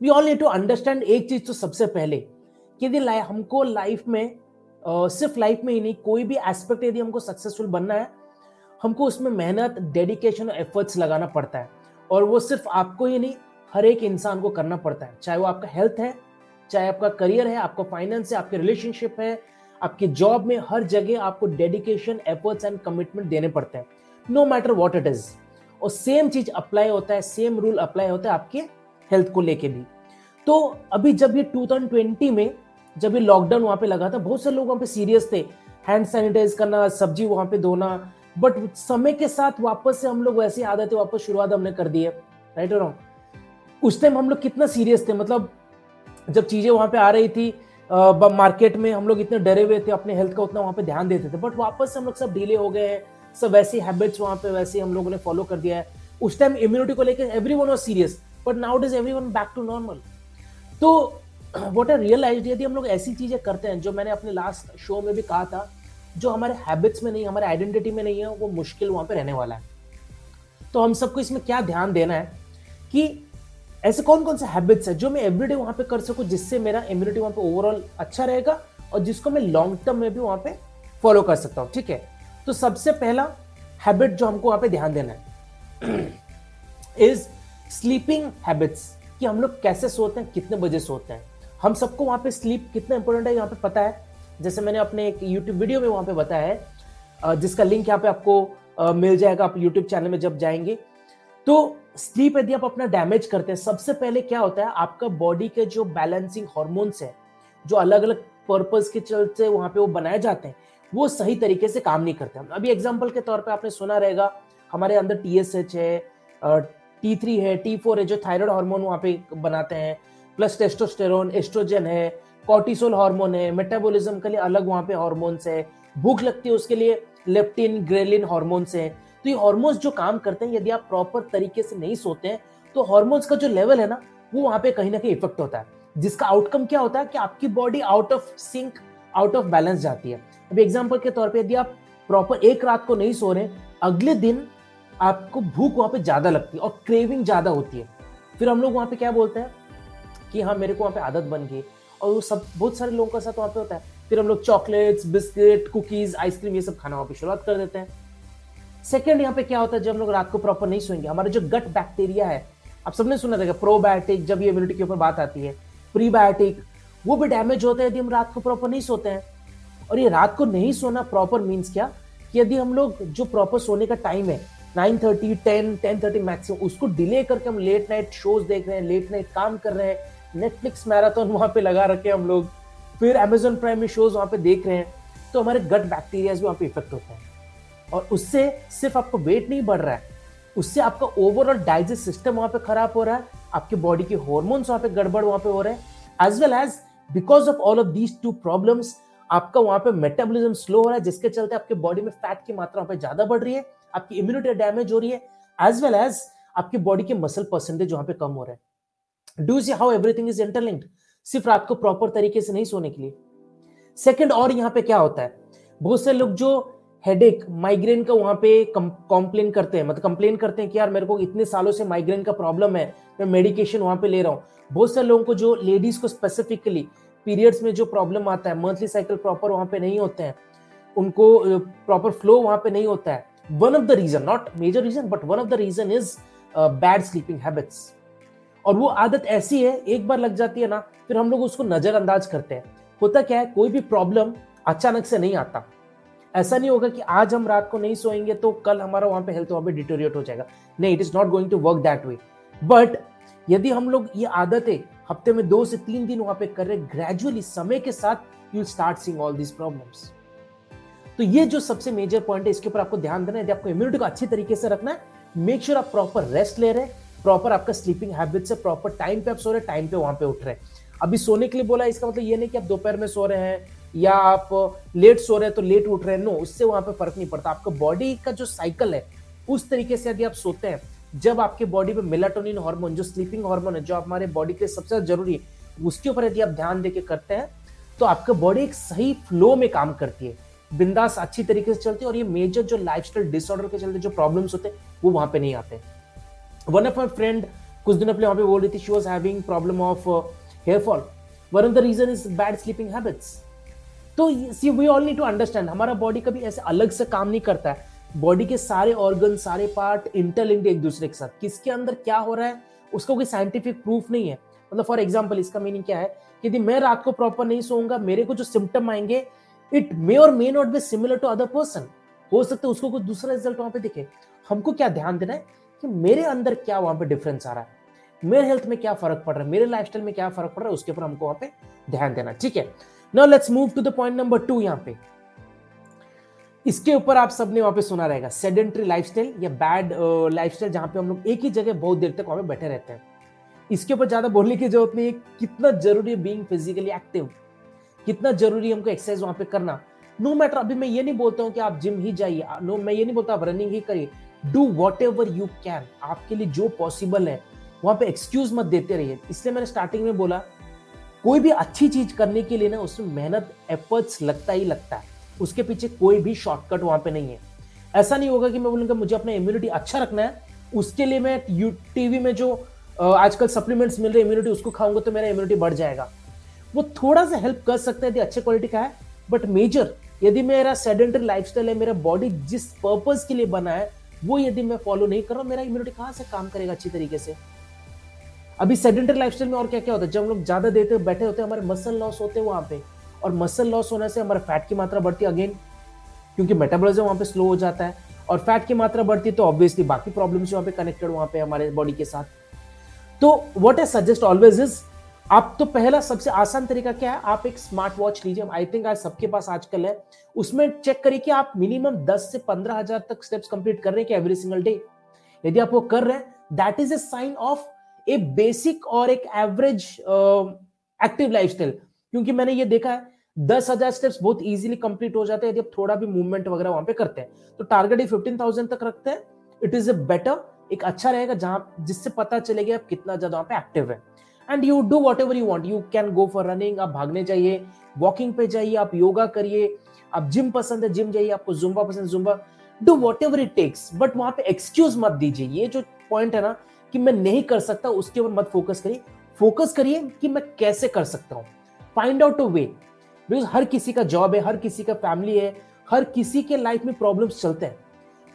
We all need to understand एक चीज़ तो सबसे पहले कि यदि हमको लाइफ में uh, सिर्फ़ लाइफ में ही नहीं कोई भी एस्पेक्ट यदि हमको सक्सेसफुल बनना है हमको उसमें मेहनत डेडिकेशन और एफर्ट्स लगाना पड़ता है। और वो सिर्फ़ आपको ही नहीं हर एक इंसान को करना पड़ता है। चाहे वो आपका हेल्थ है चाहे आपका करियर है आपका फाइनेंस है आपके रिलेशनशिप है आपके जॉब में हर जगह आपको डेडिकेशन एफर्ट्स एंड कमिटमेंट देने पड़ते हैं। No matter what it is और सेम चीज़ अप्लाई होता है सेम रूल अप्लाई होता है आपके हेल्थ को लेके भी। तो अभी जब ये 2020 में, जब ये लॉकडाउन वहाँ पे लगा था, बहुत सारे लोग वहाँ पे सीरियस थे। हैंड सैनिटाइज करना, सब्ज़ी वहाँ पे धोना। बट समय के साथ वापस से हम लोग वैसी आदतें वापस शुरुआत हमने कर दी है। राइट और उस टाइम हम लोग कितना सीरियस थे। मतलब जब चीज़ें वहाँ पे आ रही थी मार्केट में हम लोग इतने डरे हुए थे, अपने हेल्थ का उतना वहाँ पे ध्यान देते थे। बट वापस से हम लोग सब डीले हो गए हैं। सब वैसी हैबिट्स वहाँ पे, वैसे हम लोगों ने फॉलो कर दिया है। उस टाइम इम्यूनिटी को लेकर everyone was serious but now is everyone back to normal तो वॉट आर रियलाइज़ यदि हम लोग ऐसी चीज़ें करते हैं, जो मैंने अपने लास्ट शो में भी कहा था, जो हमारे हैबिट्स में नहीं, हमारे आइडेंटिटी में नहीं है, वो मुश्किल वहाँ पे रहने वाला है। तो हम सबको इसमें क्या ध्यान देना है कि ऐसे कौन कौन से हैबिट्स है, जो मैं एवरीडे वहाँ पे कर सकूँ, जिससे मेरा इम्यूनिटी वहाँ पे ओवरऑल अच्छा रहेगा और जिसको मैं लॉन्ग टर्म में भी वहाँ पे फॉलो कर सकता हूँ, ठीक है? तो सबसे पहला हैबिट जो हमको वहाँ पे ध्यान देना है इज़ स्लीपिंग हैबिट्स कि हम लोग कैसे सोते हैं, कितने बजे सोते हैं। हम सबको वहाँ पे स्लीप कितना इंपॉर्टेंट है, यहाँ पे पता है। जैसे मैंने अपने एक यूट्यूब वीडियो में वहाँ पे बताया है जिसका लिंक यहाँ पे आपको मिल जाएगा आप यूट्यूब चैनल में जब जाएँगे। तो स्लीप यदि आप अपना डैमेज करते हैं, सबसे पहले क्या होता है, आपका बॉडी के जो बैलेंसिंग हॉर्मोन्स है, जो अलग अलग पर्पज के चलते वहाँ पे वो बनाए जाते हैं, वो सही तरीके से काम नहीं करते। हैं अभी एग्ज़ाम्पल के तौर पर आपने सुना रहेगा, हमारे अंदर टीएसएच है टी थ्री है टी फोर है, जो थायराइड हार्मोन वहाँ पे बनाते हैं। प्लस टेस्टोस्टेरोन एस्ट्रोजन है कॉर्टिसोल हार्मोन है मेटाबॉलिज्म के लिए अलग वहाँ पे हार्मोन्स है। भूख लगती है उसके लिए लेप्टिन ग्रेलिन हार्मोन्स है। तो ये हार्मोन्स जो काम करते हैं, यदि आप प्रॉपर तरीके से नहीं सोते हैं तो हार्मोन्स का जो लेवल है ना, वो वहाँ पे कहीं ना कहीं इफ़ेक्ट होता है। जिसका आउटकम क्या होता है कि आपकी body out of sync out of balance जाती है। अभी एग्ज़ाम्पल के तौर पर यदि आप प्रॉपर एक रात को नहीं सो रहे, अगले दिन आपको भूख वहाँ पे ज़्यादा लगती है और क्रेविंग ज़्यादा होती है। फिर हम लोग वहाँ पे क्या बोलते हैं कि हाँ मेरे को वहाँ पे आदत बन गई और वो सब, बहुत सारे लोगों का साथ वहाँ पे होता है। फिर हम लोग चॉकलेट्स बिस्किट कुकीज आइसक्रीम ये सब खाना वहाँ पे शुरुआत कर देते हैं। सेकेंड यहाँ पे क्या होता है, जब हम लोग रात को प्रॉपर नहीं सोएँगे, हमारा जो गट बैक्टीरिया है, आप सबने सुना था प्रोबायोटिक जब ये इम्यूनिटी के ऊपर बात आती है प्रीबायोटिक वो भी डैमेज होते हैं यदि हम रात को प्रॉपर नहीं सोते हैं। और ये रात को नहीं सोना प्रॉपर मीन्स क्या? कि यदि हम लोग जो प्रॉपर सोने का टाइम है nine thirty, ten ten thirty maximum उसको डिले करके हम लेट नाइट शोज़ देख रहे हैं लेट नाइट काम कर रहे हैं। नेटफ्लिक्स मैराथन वहाँ पे लगा रखे हम लोग। फिर अमेजोन प्राइम में शोज़ वहाँ पे देख रहे हैं। तो हमारे गट बैक्टीरियाज भी वहाँ पे इफ़ेक्ट होते हैं। और उससे सिर्फ़ आपका वेट नहीं बढ़ रहा है। उससे आपका ओवरऑल डाइजेस्ट सिस्टम वहाँ पे खराब हो रहा है। आपके बॉडी के हॉर्मोन्स वहाँ पे गड़बड़ वहाँ पे हो रहे हैं। As well as because of all of these two problems आपका वहाँ पे मेटाबॉलिज्म स्लो हो रहा है, जिसके चलते आपके बॉडी में फैट की मात्रा वहाँ पे ज़्यादा बढ़ रही है। आपकी इम्यूनिटी डैमेज हो रही है एज वेल एज आपकी बॉडी के मसल परसेंटेज वहाँ पे कम हो रहा है। Do see how everything is interlinked सिर्फ़ रात को प्रॉपर तरीके से नहीं सोने के लिए। सेकंड और यहाँ पे क्या होता है? बहुत से लोग जो हेडेक माइग्रेन का वहाँ पे कंप्लेन करते हैं मतलब कंप्लेन करते हैं कि यार मेरे को इतने सालों से माइग्रेन का प्रॉब्लम है, मैं मेडिकेशन वहाँ पे ले रहा हूँ। बहुत सारे लोगों को जो लेडीज़ को स्पेसिफिकली पीरियड्स में जो प्रॉब्लम आता है मंथली साइकिल प्रॉपर वहाँ पे नहीं होते हैं। उनको प्रॉपर फ्लो वहाँ पे नहीं होता है। One of the reason not major reason but one of the reason is bad sleeping habits और वो आदत ऐसी है, एक बार लग जाती है ना, फिर हम लोग उसको नजरअंदाज करते हैं। होता क्या है, कोई भी प्रॉब्लम अचानक से नहीं आता। ऐसा नहीं होगा कि आज हम रात को नहीं सोएँगे तो कल हमारा वहाँ पे हेल्थ वहाँ पे डिटोरिएट हो जाएगा। नहीं it is not going to work that way but यदि हम लोग ये आदतें हफ़्ते में दो से तीन दिन वहाँ पे कर रहे ग्रेजुअली समय के साथ you start seeing all these problems तो ये जो सबसे मेजर पॉइंट है, इसके ऊपर आपको ध्यान देना है। आपको इम्यूनिटी को अच्छी तरीके से रखना है मेक श्योर आप प्रॉपर रेस्ट ले रहे हैं। प्रॉपर आपका स्लीपिंग हैबिट से प्रॉपर टाइम पे आप सो रहे टाइम पे वहाँ पे उठ रहे हैं। अभी सोने के लिए बोला इसका मतलब ये नहीं कि आप दोपहर में सो रहे हैं या आप लेट सो रहे हैं तो लेट उठ रहे हैं। नो उससे वहाँ पे फ़र्क नहीं पड़ता। आपका बॉडी का जो साइकिल है, उस तरीके से यदि आप सोते हैं, जब आपके बॉडी में मेलाटोनिन हार्मोन जो स्लीपिंग हार्मोन है, जो हमारे बॉडी के लिए सबसे ज़्यादा ज़रूरी है, उसके ऊपर यदि आप ध्यान देके करते हैं तो आपका बॉडी एक सही फ्लो में काम करती है। बिंदास अच्छी तरीके से चलती है और ये मेजर जो लाइफस्टाइल डिसऑर्डर के चलते जो प्रॉब्लम्स होते हैं, वो वहाँ पे नहीं आते वन ऑफ़ माई फ्रेंड कुछ दिन पहले वहाँ पे बोल रही थी she was having problem of hair fall one of the reason is bad sleeping habits तो see we all need to understand हमारा बॉडी कभी ऐसे अलग से काम नहीं करता है। बॉडी के सारे ऑर्गन सारे पार्ट इंटरलिंक्ड एक दूसरे के साथ। किसके अंदर क्या हो रहा है, उसका कोई साइंटिफिक प्रूफ नहीं है। मतलब फॉर एग्ज़ाम्पल इसका मीनिंग क्या है यदि मैं रात को प्रॉपर नहीं सोऊँगा, मेरे को जो सिम्टम आएँगे इट मे और may not be similar to other person हो सकता है उसको कुछ दूसरा रिज़ल्ट वहाँ पे दिखे। हमको क्या ध्यान देना है कि मेरे अंदर क्या वहाँ पे डिफरेंस आ रहा है? मेरे हेल्थ में क्या फ़र्क पड़ रहा है? मेरे लाइफस्टाइल में क्या फ़र्क पड़ रहा है? उसके ऊपर हमको वहाँ पे ध्यान देना ठीक है? Now let's move to the point number two यहाँ पे। इसके ऊपर आप सबने वहाँ पे सुना रहेगा। सेडेंट्री लाइफस्टाइल या बैड लाइफस्टाइल जहाँ पे हम लोग एक ही जगह बहुत देर तक वहाँ पे बैठे रहते हैं। इसके ऊपर ज़्यादा बोलने की ज़रूरत नहीं है। कितना ज़रूरी है बीइंग फिजिकली एक्टिव कितना ज़रूरी है हमको एक्सरसाइज वहाँ पे करना। नो no मैटर अभी मैं ये नहीं बोलता हूँ कि आप जिम ही जाइए। नो no, मैं ये नहीं बोलता आप रनिंग ही करिए। Do whatever you can आपके लिए जो पॉसिबल है वहाँ पे एक्सक्यूज मत देते रहिए। इसलिए मैंने स्टार्टिंग में बोला कोई भी अच्छी चीज़ करने के लिए ना उसमें मेहनत एफर्ट्स लगता ही लगता है। उसके पीछे कोई भी शॉर्टकट वहाँ पे नहीं है। ऐसा नहीं होगा कि मैं बोलूँगा मुझे अपना इम्यूनिटी अच्छा रखना है। उसके लिए मैं टीवी में जो आजकल सप्लीमेंट्स मिल रहे इम्यूनिटी उसको खाऊँगा तो मेरा इम्यूनिटी बढ़ जाएगा। वो थोड़ा सा हेल्प कर सकता है, यदि अच्छे क्वालिटी का है। बट मेजर यदि मेरा सेडेंटरी लाइफस्टाइल है, मेरा बॉडी जिस पर्पज के लिए बना है, वो यदि मैं फॉलो नहीं कर रहा मेरा इम्यूनिटी कहाँ से काम करेगा अच्छी तरीके से? अभी सेडेंटरी लाइफस्टाइल में और क्या क्या होता है? जब हम लोग ज़्यादा देते बैठे होते हैं, हमारे मसल लॉस होते हैं वहाँ पे। और मसल लॉस होने से हमारा फैट की मात्रा बढ़ती है अगेन क्योंकि मेटाबॉलिज्म वहाँ पे स्लो हो जाता है। और फैट की मात्रा बढ़ती है तो ऑब्वियसली बाकी प्रॉब्लम्स वहाँ पे कनेक्टेड वहाँ पे हमारे बॉडी के साथ। तो what I suggest always is आप तो पहला सबसे आसान तरीका क्या है? आप एक स्मार्ट वॉच लीजिए आई थिंक आज सबके पास आजकल है। उसमें चेक करिए कि आप मिनिमम 10 से पंद्रह हज़ार तक स्टेप्स कंप्लीट कर रहे हैं कि एवरी सिंगल डे यदि आप वो कर रहे हैं that is a sign of a basic और एक एवरेज एक्टिव लाइफस्टाइल क्योंकि मैंने ये देखा है, दस हज़ार स्टेप्स बहुत इजीली कंप्लीट हो जाते हैं यदि आप थोड़ा भी मूवमेंट वगैरह वहाँ पे करते हैं। तो टारगेट ही फिफ्टीन थाउज़ेंड तक रखते हैं। इट इज़ ए बेटर एक अच्छा रहेगा जहाँ, जिससे पता चलेगा आप कितना ज़्यादा वहाँ पे एक्टिव है। And you do whatever you want you can go for running आप भागने जाइए वॉकिंग पे जाइए, आप योगा करिए, आप जिम पसंद है जिम जाइए, आपको जुम्बा पसंद है Zumba do whatever it takes but वहाँ पे एक्सक्यूज मत दीजिए। ये जो पॉइंट है ना, कि मैं नहीं कर सकता, उसके ऊपर मत फोकस करिए। फोकस करिए कि मैं कैसे कर सकता हूँ। Find out a way because हर किसी का जॉब है, हर किसी का फैमिली है, हर किसी के लाइफ में प्रॉब्लम्स चलते हैं।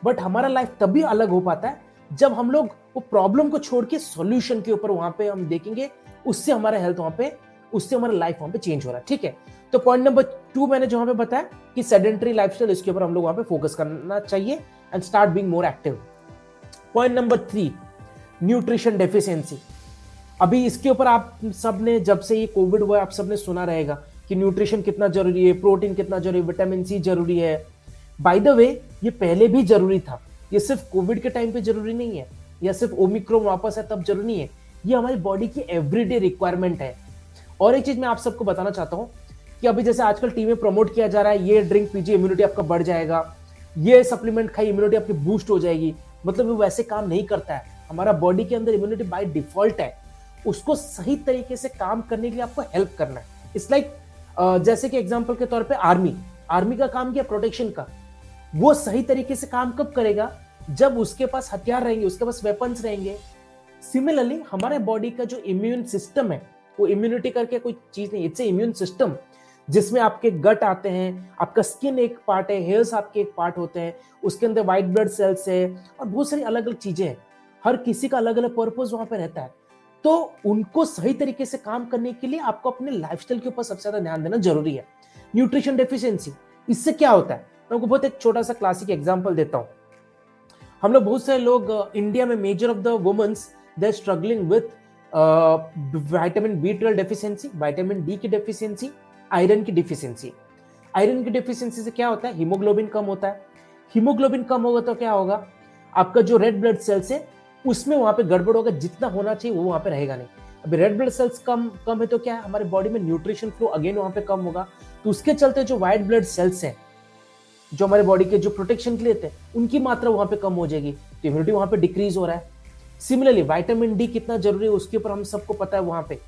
बट हमारा लाइफ तभी अलग हो पाता है, जब हम लोग वो प्रॉब्लम को छोड़ के सॉल्यूशन के ऊपर वहाँ पे हम देखेंगे उससे हमारा हेल्थ वहाँ पे, उससे हमारा लाइफ वहाँ पे चेंज हो रहा है, ठीक है? तो पॉइंट नंबर टू मैंने जो वहाँ पे बताया कि सेडेंटरी लाइफस्टाइल इसके ऊपर हम लोग वहाँ पे फोकस करना चाहिए and start being more active point number three nutrition deficiency अभी इसके ऊपर आप सबने, जब से ये कोविड हुआ आप सबने सुना रहेगा कि न्यूट्रिशन कितना ज़रूरी है प्रोटीन कितना ज़रूरी है विटामिन सी ज़रूरी है। बाय द वे ये पहले भी ज़रूरी था। ये सिर्फ़ कोविड के टाइम पे ज़रूरी नहीं है। या सिर्फ़ ओमिक्रोन वापस है तब ज़रूरी नहीं है। ये हमारी बॉडी की एवरीडे रिक्वायरमेंट है। और एक चीज़ मैं आप सबको बताना चाहता हूँ कि अभी जैसे आजकल टीम में प्रमोट किया जा रहा है ये ड्रिंक पीजिए इम्यूनिटी आपका बढ़ जाएगा। ये सप्लीमेंट खाई इम्यूनिटी आपकी बूस्ट हो जाएगी। मतलब वो वैसे काम नहीं करता है। हमारा बॉडी के अंदर इम्यूनिटी बाय डिफ़ॉल्ट है। उसको सही तरीके से काम करने के लिए आपको हेल्प करना है। इट्स लाइक like, जैसे कि एग्ज़ाम्पल के तौर पे आर्मी आर्मी का काम क्या प्रोटेक्शन का। वो सही तरीके से काम कब करेगा? जब उसके पास हथियार रहेंगे उसके पास वेपन्स रहेंगे। सिमिलरली हमारे बॉडी का जो इम्यून सिस्टम है, वो इम्यूनिटी करके कोई चीज़ नहीं इट्स इम्यून सिस्टम जिसमें आपके गट आते हैं, आपका स्किन एक पार्ट है हेयर्स आपके एक पार्ट होते हैं, उसके अंदर व्हाइट ब्लड सेल्स है, और बहुत सारी अलग अलग चीज़ें हैं। हर किसी का अलग अलग पर्पज वहाँ पे रहता है। तो उनको सही तरीके से काम करने के लिए आपको अपने लाइफस्टाइल के ऊपर सबसे ज़्यादा ध्यान देना ज़रूरी है। न्यूट्रिशन डेफिशिएंसी इससे क्या होता है? मैं आपको बहुत एक छोटा सा क्लासिक एग्ज़ाम्पल देता हूँ। हम लोग बहुत सारे लोग इंडिया में major of the womens they struggling with vitamin B twelve deficiency vitamin D की डेफिशिएंसी आयरन की डिफिशियंसी आयरन की डिफिशियंसी से क्या होता है? हीमोग्लोबिन कम होता है. हीमोग्लोबिन कम होगा तो क्या होगा? आपका जो रेड ब्लड सेल्स है, उसमें वहाँ पे गड़बड़ होगा, जितना होना चाहिए वो वहाँ पे रहेगा नहीं. अभी रेड ब्लड सेल्स कम कम है तो क्या है? हमारे बॉडी में न्यूट्रिशन फ्लो अगेन वहाँ पे कम होगा. तो उसके चलते जो व्हाइट ब्लड सेल्स हैं, जो हमारे बॉडी के जो प्रोटेक्शन के लिए थे उनकी मात्रा वहाँ पे कम हो जाएगी. तो इम्यूनिटी वहाँ पे डिक्रीज हो रहा है. सिमिलरली वाइटामिन डी कितना ज़रूरी है, उसके ऊपर हम सबको पता है वहाँ पे।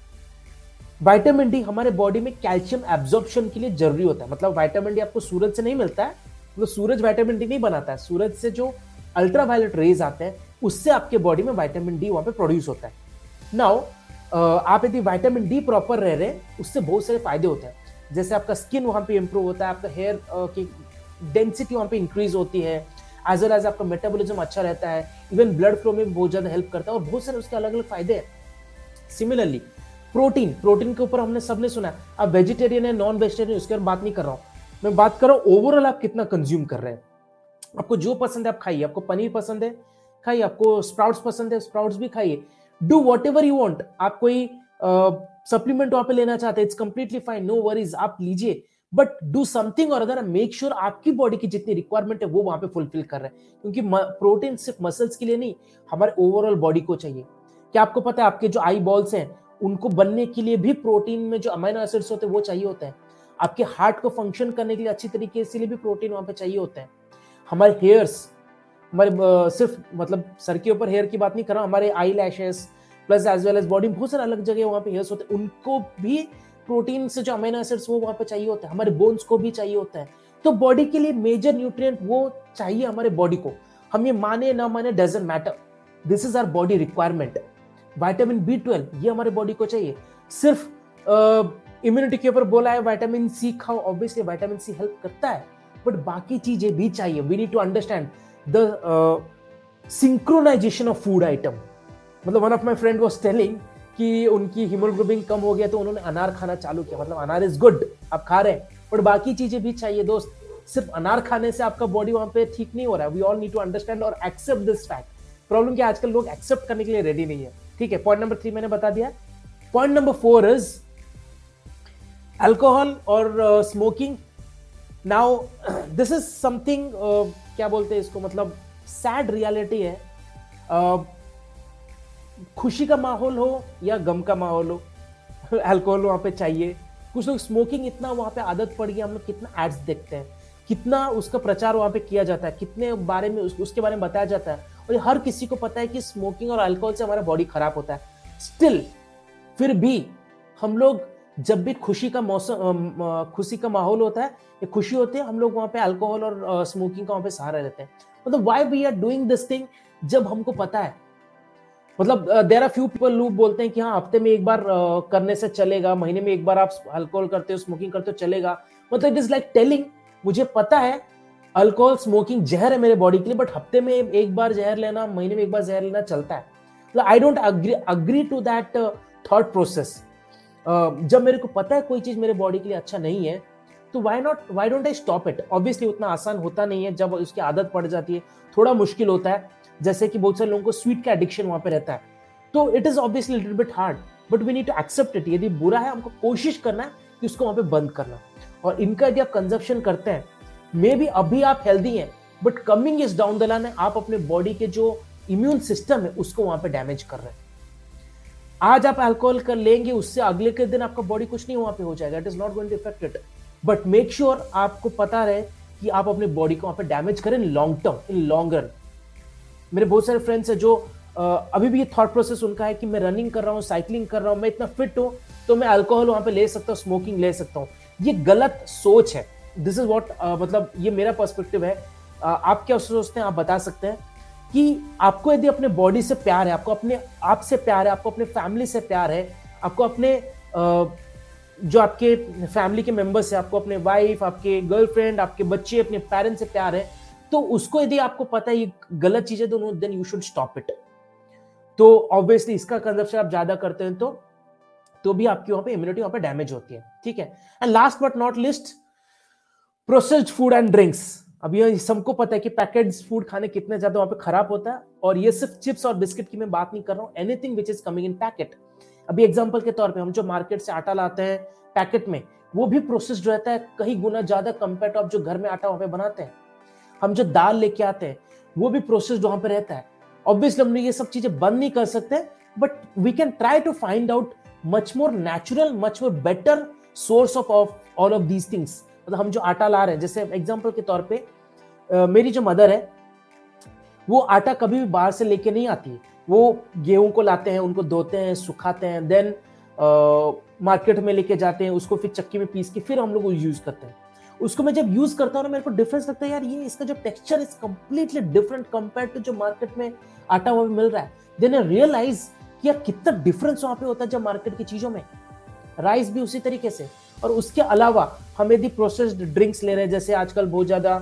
वाइटामिन डी हमारे बॉडी में कैल्शियम एब्जॉर्प्शन के लिए ज़रूरी होता है। मतलब वाइटामिन डी आपको सूरज से नहीं मिलता है मतलब सूरज वाइटामिन डी नहीं बनाता है। सूरज से जो अल्ट्रावायलेट रेज आते हैं, उससे आपके बॉडी में वाइटामिन डी वहाँ पे प्रोड्यूस होता है। नाउ आप यदि वाइटामिन डी प्रॉपर रह रहे हैं, उससे बहुत सारे फ़ायदे होते हैं। जैसे आपका स्किन वहाँ पे इंप्रूव होता है, आपका हेयर की डेंसिटी वहाँ पे इंक्रीज होती है। एज वेल एज आपका मेटाबॉलिज्म अच्छा रहता है इवन ब्लड फ्लो में बहुत ज़्यादा हेल्प करता है और बहुत सारे उसके अलग अलग फ़ायदे हैं। सिमिलरली प्रोटीन प्रोटीन के ऊपर हमने सबने सुना है, आप वेजिटेरियन है नॉन वेजिटेरियन उसके बात नहीं कर रहा हूँ। मैं बात कर रहा हूँ ओवरऑल आप कितना कंज्यूम कर रहे हैं। आपको जो पसंद है आप खाइए, आपको पनीर पसंद है, खाइए, आपको स्प्राउट्स पसंद है स्प्राउट्स भी खाइए। Do whatever you want आप कोई सप्लीमेंट वहाँ पे लेना चाहते हैं it's completely fine no worries आप लीजिए। बट डू समथिंग और अगर मेक श्योर आपकी बॉडी की जितनी रिक्वायरमेंट है वो वहाँ पे फुलफिल कर रहे हैं। क्योंकि प्रोटीन सिर्फ़ मसल्स के लिए नहीं, हमारे ओवरऑल बॉडी को चाहिए। क्या आपको पता है आपके जो आई बॉल्स हैं, उनको बनने के लिए भी प्रोटीन में जो अमाइनो एसिड्स होते हैं वो चाहिए होते हैं। आपके हार्ट को फ़ंक्शन करने के लिए अच्छी तरीके से लिए भी प्रोटीन वहाँ पे चाहिए होते हैं। हमारे हेयर्स हमारे सिर्फ़ मतलब सर के ऊपर हेयर की बात नहीं कर रहा हूँ, हमारे eyelashes plus as well as body बहुत सारे अलग जगह वहाँ पे हेयर्स होते हैं। उनको भी प्रोटीन से जो अमीनो एसिड्स वो वहाँ पे चाहिए होते हैं। हमारे बोन्स को भी चाहिए होता है। तो बॉडी के लिए मेजर न्यूट्रिएंट वो चाहिए हमारे बॉडी को। हम ये माने ना माने doesn't matter this is our body requirement vitamin B twelve ये हमारे बॉडी को चाहिए। सिर्फ़ इम्यूनिटी के ऊपर बोला है वाइटामिन सी खाओ ऑब्वियसली वाइटामिन सी हेल्प करता है। बट बाकी चीज़ें भी चाहिए। We need to understand the synchronisation of food item मतलब one of my friend was telling कि उनकी हीमोग्लोबिन कम हो गया तो उन्होंने अनार खाना चालू किया। मतलब अनार इज़ गुड आप खा रहे हैं। बट बाकी चीज़ें भी चाहिए दोस्त। सिर्फ़ अनार खाने से आपका बॉडी वहाँ पे ठीक नहीं हो रहा है। We all need to understand और एक्सेप्ट दिस फैक्ट प्रॉब्लम क्या आजकल लोग एक्सेप्ट करने के लिए रेडी नहीं है। ठीक है? पॉइंट नंबर थ्री मैंने बता दिया। Point number four is alcohol और smoking now this is something क्या बोलते हैं इसको? मतलब सैड रियलिटी है। Uh, खुशी का माहौल हो या गम का माहौल हो अल्कोहल वहाँ पे चाहिए। कुछ लोग स्मोकिंग इतना वहाँ पे आदत पड़ गया हम लोग कितना एड्स देखते हैं कितना उसका प्रचार वहाँ पे किया जाता है कितने बारे में उस, उसके बारे में बताया जाता है। और हर किसी को पता है कि स्मोकिंग और अल्कोहल से हमारा बॉडी खराब होता है। स्टिल फिर भी हम लोग जब भी खुशी का मौसम खुशी का माहौल होता है या खुशी होती है हम लोग वहाँ पे अल्कोहल और स्मोकिंग का वहाँ पे सहारा रहते हैं। मतलब why we are doing this thing जब हमको पता है मतलब देर आर फ्यू पीपल लोग बोलते हैं कि हाँ हफ़्ते में एक बार uh, करने से चलेगा महीने में एक बार आप अल्कोहल करते हो स्मोकिंग करते हो चलेगा। मतलब इट इज़ लाइक टेलिंग मुझे पता है अल्कोहल स्मोकिंग जहर है मेरे बॉडी के लिए बट हफ़्ते में एक बार जहर लेना महीने में एक बार जहर लेना चलता है। I don't agree agree to that thought process जब मेरे को पता है कोई चीज़ मेरे बॉडी के लिए अच्छा नहीं है तो why not why don't I stop it obviously उतना आसान होता नहीं है जब उसकी आदत पड़ जाती है थोड़ा मुश्किल होता है। जैसे कि बहुत सारे लोगों को स्वीट का एडिक्शन वहाँ पे रहता है। तो it is obviously little bit hard but we need to accept it यदि बुरा है, हमको कोशिश करना है कि उसको वहाँ पे बंद करना। और इनका यदि आप कंजप्शन करते हैं मे बी अभी आप हेल्दी हैं but coming is down the line आप अपने बॉडी के जो इम्यून सिस्टम है, उसको वहाँ पे डैमेज कर रहे हैं। आज आप अल्कोहल कर लेंगे, उससे अगले के दिन आपका बॉडी कुछ नहीं वहाँ पे हो जाएगा। It is not going to effect it but make sure आपको पता रहे कि आप अपने बॉडी को वहाँ पे डैमेज करें long term in long run मेरे बहुत सारे फ्रेंड्स हैं जो अभी भी ये थॉट प्रोसेस उनका है कि मैं रनिंग कर रहा हूँ साइकिलिंग कर रहा हूँ, मैं इतना फिट हूँ तो मैं अल्कोहल वहाँ पे ले सकता हूँ स्मोकिंग ले सकता हूँ। ये गलत सोच है। दिस इज़ वॉट मतलब ये मेरा पर्सपेक्टिव है। आप क्या सोचते हैं? आप बता सकते हैं कि आपको यदि अपने बॉडी से प्यार है, आपको अपने आप से प्यार है, आपको अपने फैमिली से प्यार है, आपको अपने जो आपके फैमिली के मेंबर्स है, आपको अपने वाइफ आपके गर्लफ्रेंड आपके बच्चे, अपने पेरेंट्स से प्यार है तो उसको यदि आपको पता है, ये गलत चीज़ है तो then you should stop it तो ऑब्वियसली इसका कंजप्शन आप ज़्यादा करते हैं तो तो भी आपकी वहाँ पे इम्यूनिटी वहाँ पे डैमेज होती है, ठीक है? And last but not least processed food and drinks अब ये सबको पता है कि पैकेट फ़ूड खाने कितने ज़्यादा वहाँ पे खराब होता है, और ये सिर्फ़ चिप्स और बिस्किट की मैं बात नहीं कर रहा हूँ anything which is coming in packet अभी एग्ज़ाम्पल के तौर पर हम जो मार्केट से आटा लाते हैं पैकेट में, वो भी प्रोसेस्ड रहता है, कहीं गुना ज़्यादा कंपेयर ऑफ़ जो घर में आटा वहाँ पे बनाते हैं। हम जो दाल लेके आते हैं वो भी प्रोसेस्ड वहाँ पे रहता है। ऑब्वियसली हम ये सब चीज़ें बंद नहीं कर सकते but we can try to find out much more natural much more better source of all of these things मतलब हम जो आटा ला रहे हैं जैसे एग्ज़ाम्पल के तौर पे uh, मेरी जो मदर है वो आटा कभी भी बाहर से लेके नहीं आती वो गेहूँ को लाते हैं उनको धोते हैं सुखाते हैं देन मार्केट में लेके जाते हैं उसको फिर चक्की में पीस के फिर हम लोग यूज़ करते हैं। उसको मैं जब यूज़ करता हूँ ना, मेरे को डिफरेंस लगता है, यार, ये इसका जो texture is completely different compare to जो मार्केट में आटा हुआ मिल रहा है. देन आई रियलाइज़ कि यार, कितना डिफरेंस वहाँ पे होता है जब मार्केट की चीज़ों में। राइस भी उसी तरीके से। और उसके अलावा हम यदि प्रोसेस्ड ड्रिंक्स ले रहे हैं, जैसे आजकल बहुत ज़्यादा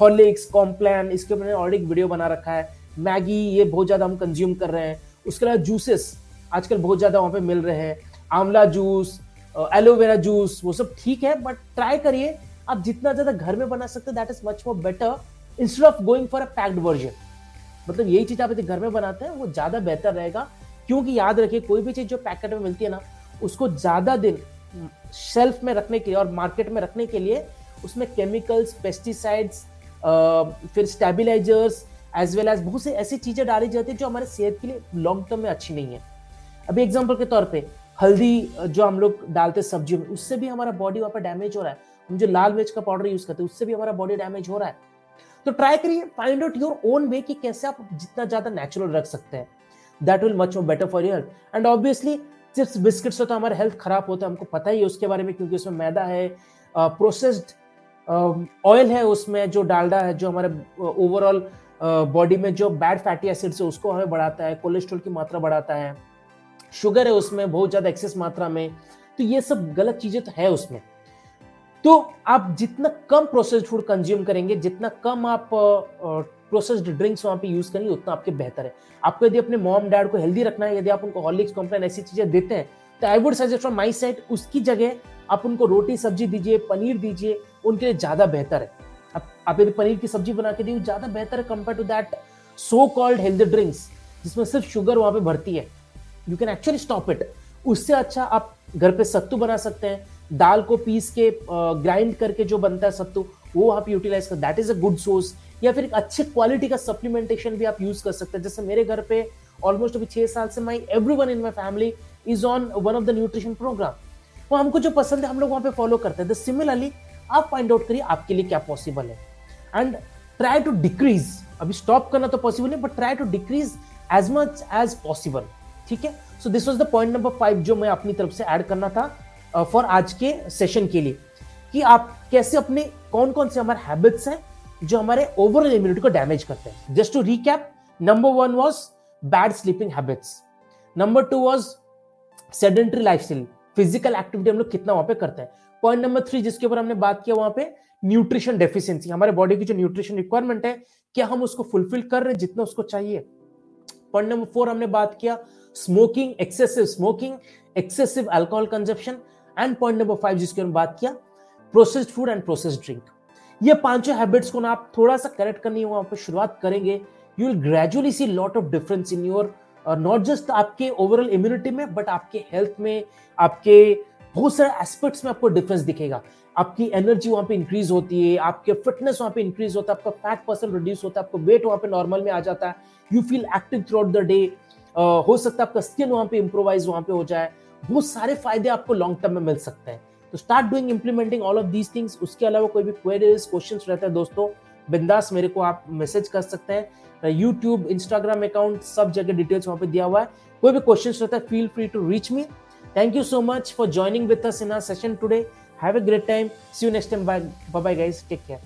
हॉर्लिक्स कॉम्प्लान इसके मैंने ऑलरेडी वीडियो बना रखा है। मैगी, ये बहुत ज़्यादा हम कंज्यूम कर रहे हैं। उसके अलावा जूसेस आजकल बहुत ज़्यादा वहाँ पे मिल रहे हैं। आंवला जूस एलोवेरा जूस वो सब ठीक है बट ट्राई करिए। आप जितना ज़्यादा घर में बना सकते that is much more better instead of going for a packed version मतलब यही चीज़ आप यदि घर में बनाते हैं, वो ज़्यादा बेहतर रहेगा। क्योंकि याद रखिए, कोई भी चीज़ जो पैकेट में मिलती है ना, उसको ज़्यादा दिन शेल्फ में रखने के लिए और मार्केट में रखने के लिए, उसमें केमिकल्स पेस्टिसाइड्स फिर स्टेबिलाईजर्स एज वेल एज बहुत से ऐसी चीज़ें डाली जाती है जो हमारे सेहत के लिए लॉन्ग टर्म में अच्छी नहीं है। अभी एग्ज़ाम्पल के तौर पे हल्दी जो हम लोग डालते सब्जियों में, उससे भी हमारा बॉडी वहाँ पर डैमेज हो रहा है। हम जो लाल मिर्च का पाउडर यूज़ करते हैं, उससे भी हमारा बॉडी डैमेज हो रहा है। तो ट्राई करिए find out your own way कि कैसे आप जितना ज़्यादा नेचुरल रख सकते हैं। That will much more better for your and obviously chips, biscuits से तो हमारा हेल्थ खराब होता है, हमको पता ही है उसके बारे में, क्योंकि उसमें मैदा है प्रोसेस्ड ऑयल है उसमें जो डालडा है, जो हमारे ओवरऑल बॉडी में जो बैड फैटी एसिड्स है, उसको हमें बढ़ाता है कोलेस्ट्रॉल की मात्रा बढ़ाता है। शुगर है उसमें बहुत ज़्यादा एक्सेस मात्रा में तो ये सब गलत चीज़ें तो है उसमें। तो आप जितना कम प्रोसेस्ड फ़ूड कंज्यूम करेंगे जितना कम आप प्रोसेस्ड ड्रिंक्स वहाँ पे यूज़ करेंगे उतना आपके बेहतर है। आपको यदि अपने मॉम डैड को हेल्दी रखना है यदि आप उनको हॉर्लिक्स कॉम्प्लेन ऐसी चीज़ें देते हैं तो I would suggest from my side उसकी जगह आप उनको रोटी सब्ज़ी दीजिए पनीर दीजिए उनके लिए ज़्यादा बेहतर है। आप, यदि पनीर की सब्ज़ी बना के दी ज़्यादा बेहतर है compare to that so called healthy drinks जिसमें सिर्फ़ शुगर वहाँ पे भरती है। You can actually stop it उससे अच्छा आप घर पे सत्तू बना सकते हैं। दाल को पीस के ग्राइंड करके जो बनता है सत्तू, वो आप यूटिलाइज कर that is a good source या फिर एक अच्छे क्वालिटी का सप्लीमेंटेशन भी आप यूज़ कर सकते हैं। जैसे मेरे घर पे ऑलमोस्ट अभी छह साल से my everyone in my family is on one of the nutrition programme वो हमको जो पसंद है, हम लोग वहाँ पे फॉलो करते हैं। सिमिलरली आप फाइंड आउट करिए आपके लिए क्या पॉसिबल है। एंड ट्राई टू डिक्रीज अभी स्टॉप करना तो पॉसिबल नहीं but try to decrease as much as possible ठीक है? So this was the point number five जो मैं अपनी तरफ़ से ऐड करना था फॉर आज के सेशन के लिए, कि आप कैसे अपने कौन कौन से हमारे हैबिट्स हैं जो हमारे ओवरऑल इम्यूनिटी को डैमेज करते हैं। Just to recap number one was bad sleeping habits number two was sedentary life style physical activity हम लोग कितना वहाँ पे करते हैं। पॉइंट नंबर थ्री जिसके ऊपर हमने बात किया वहाँ पे न्यूट्रिशन डेफिशिएंसी हमारे बॉडी की जो न्यूट्रिशन रिक्वायरमेंट है, क्या हम उसको फुलफिल कर रहे हैं जितना उसको चाहिए? पॉइंट नंबर फोर हमने बात किया smoking excessive smoking excessive alcohol consumption and point number five जिसके हमने बात किया processed food and processed drink ये पाँचों हैबिट्स को ना आप थोड़ा सा करेक्ट करनी वहाँ पर शुरुआत करेंगे। You will gradually see lot of difference in your not just आपके ओवरऑल इम्यूनिटी में बट आपके हेल्थ में, आपके बहुत सारे एस्पेक्ट्स में आपको डिफरेंस दिखेगा। आपकी एनर्जी वहाँ पे इंक्रीज होती है, आपके फिटनेस वहाँ पे इंक्रीज होता है, आपका फैट परसेंट रिड्यूस होता है, आपको वेट वहाँ पे नॉर्मल में आ जाता है। You feel active throughout the day हो सकता है आपका स्किन वहाँ पे इंप्रोवाइज वहाँ पे हो जाए। बहुत सारे फ़ायदे आपको लॉन्ग टर्म में मिल सकते हैं। तो start doing implementing all of these things उसके अलावा कोई भी क्वेरीज क्वेश्चन रहता है दोस्तों, बिंदास मेरे को आप मैसेज कर सकते हैं। यूट्यूब इंस्टाग्राम अकाउंट सब जगह डिटेल्स वहाँ पे दिया हुआ है। कोई भी क्वेश्चन रहता है feel free to reach me thank you so much for joining with us in our session today have a great time see you next time bye bye guys take care